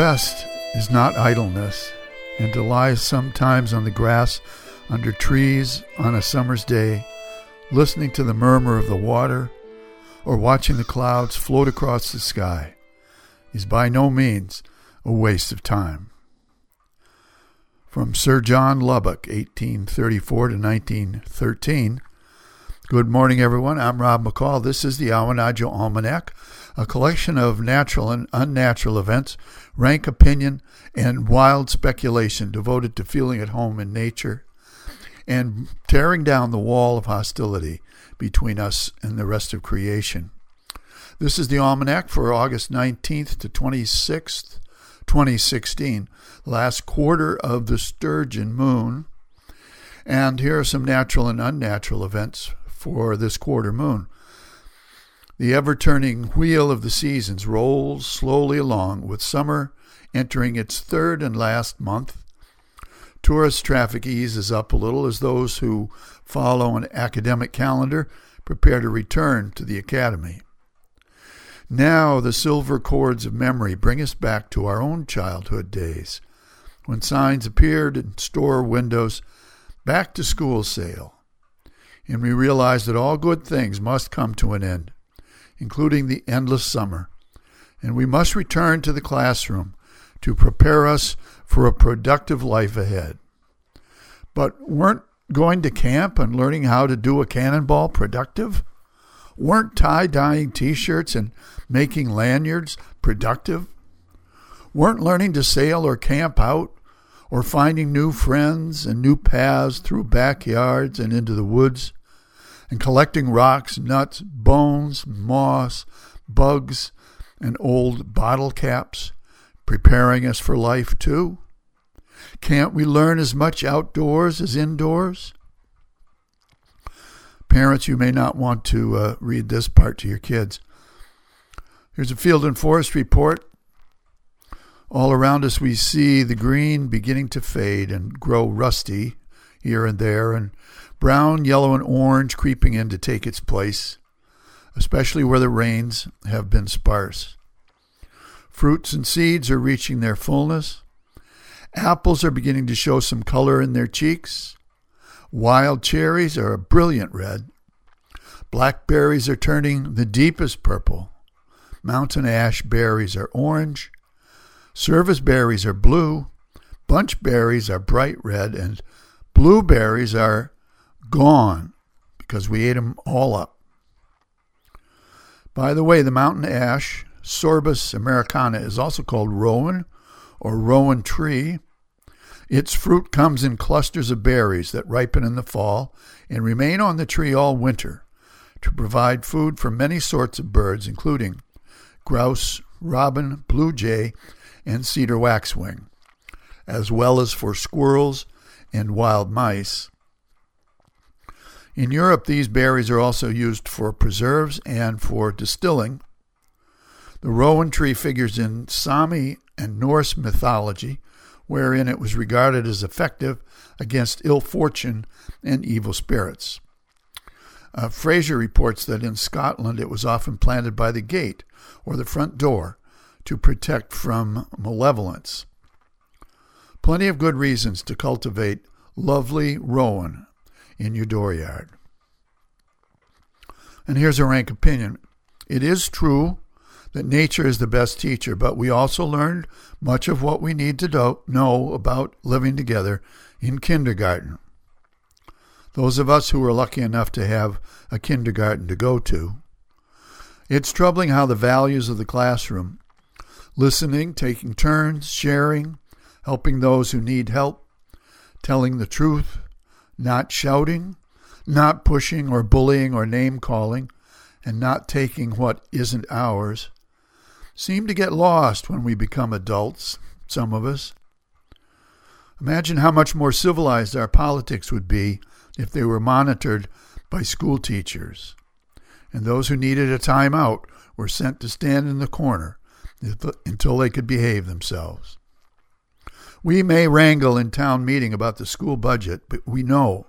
Rest is not idleness, and to lie sometimes on the grass under trees on a summer's day, listening to the murmur of the water, or watching the clouds float across the sky, is by no means a waste of time. From Sir John Lubbock, 1834 to 1913. Good morning, everyone. I'm Rob McCall. This is the Awanadjo Almanac, a collection of natural and unnatural events, rank opinion, and wild speculation devoted to feeling at home in nature and tearing down the wall of hostility between us and the rest of creation. This is the almanac for August 19th to 26th, 2016, last quarter of the sturgeon moon. And here are some natural and unnatural events for this quarter moon. The ever turning wheel of the seasons rolls slowly along, with summer entering its third and last month. Tourist traffic eases up a little as those who follow an academic calendar prepare to return to the academy. Now the silver cords of memory bring us back to our own childhood days, when signs appeared in store windows, back to school sale, and we realize that all good things must come to an end including the endless summer, and we must return to the classroom to prepare us for a productive life ahead. But weren't going to camp and learning how to do a cannonball productive? Weren't tie dyeing t shirts and making lanyards productive? Weren't learning to sail or camp out or finding new friends and new paths through backyards and into the woods and collecting rocks, nuts, bones, moss, bugs, and old bottle caps, preparing us for life too? Can't we learn as much outdoors as indoors? Parents, you may not want to uh, read this part to your kids. Here's a field and forest report. All around us, we see the green beginning to fade and grow rusty here and there, and brown, yellow, and orange creeping in to take its place, especially where the rains have been sparse. Fruits and seeds are reaching their fullness. Apples are beginning to show some color in their cheeks. Wild cherries are a brilliant red. Blackberries are turning the deepest purple. Mountain ash berries are orange. Service berries are blue. Bunch berries are bright red. And blueberries are gone because we ate them all up. By the way, the mountain ash, Sorbus americana, is also called rowan or rowan tree. Its fruit comes in clusters of berries that ripen in the fall and remain on the tree all winter to provide food for many sorts of birds, including grouse, robin, blue jay, and cedar waxwing, as well as for squirrels and wild mice. In Europe, these berries are also used for preserves and for distilling. The rowan tree figures in Sami and Norse mythology, wherein it was regarded as effective against ill fortune and evil spirits. Uh, Frazer reports that in Scotland it was often planted by the gate or the front door to protect from malevolence. Plenty of good reasons to cultivate lovely rowan in your dooryard. And here's a rank opinion it is true that nature is the best teacher, but we also learned much of what we need to do, know about living together in kindergarten. Those of us who were lucky enough to have a kindergarten to go to. It's troubling how the values of the classroom listening, taking turns, sharing, helping those who need help, telling the truth, not shouting, not pushing or bullying or name calling, and not taking what isn't ours, seem to get lost when we become adults, some of us. Imagine how much more civilized our politics would be if they were monitored by school teachers, and those who needed a time out were sent to stand in the corner until they could behave themselves. We may wrangle in town meeting about the school budget, but we know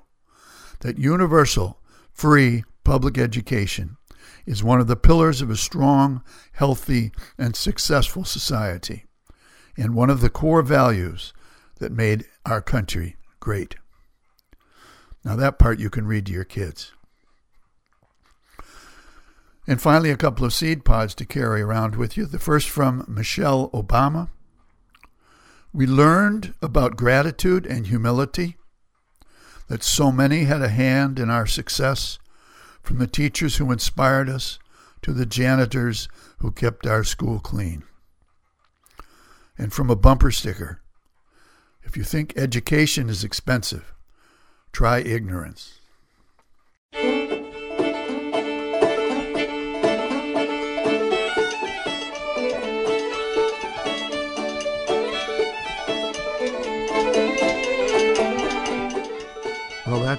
that universal, free public education is one of the pillars of a strong, healthy, and successful society. and one of the core values that made our country great. Now, that part you can read to your kids. And finally, a couple of seed pods to carry around with you. The first from Michelle Obama. We learned about gratitude and humility, that so many had a hand in our success, from the teachers who inspired us to the janitors who kept our school clean. And from a bumper sticker if you think education is expensive, try ignorance.